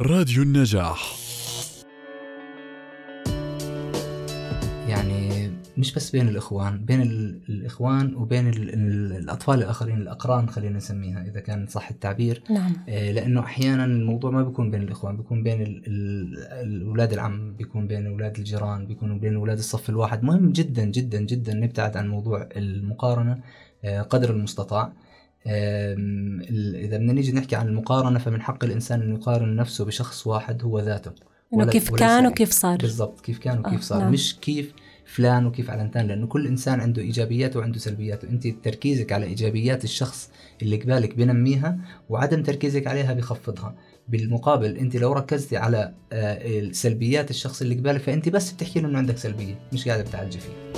راديو النجاح. يعني مش بس بين الإخوان بين ال- الإخوان وبين ال- ال- الأطفال الآخرين الأقران خلينا نسميها إذا كان صح التعبير. نعم. آه، لأنه أحيانا الموضوع ما بيكون بين الإخوان بيكون بين ال- ال- الأولاد العم بيكون بين أولاد الجيران بيكون بين أولاد الصف الواحد. مهم جدا جدا جدا نبتعد عن موضوع المقارنة آه، قدر المستطاع. إذا بدنا نيجي نحكي عن المقارنة فمن حق الإنسان أن يقارن نفسه بشخص واحد هو ذاته. إنه كيف كان وكيف صار. بالضبط كيف كان وكيف آه، صار. نعم. مش كيف فلان وكيف علنتان لأنه كل إنسان عنده إيجابيات وعنده سلبيات وأنت تركيزك على إيجابيات الشخص اللي قبالك بنميها وعدم تركيزك عليها بخفضها. بالمقابل أنت لو ركزتي على آه، سلبيات الشخص اللي قبالك فأنت بس بتحكي له إنه عندك سلبية مش قاعدة بتعالجي فيه.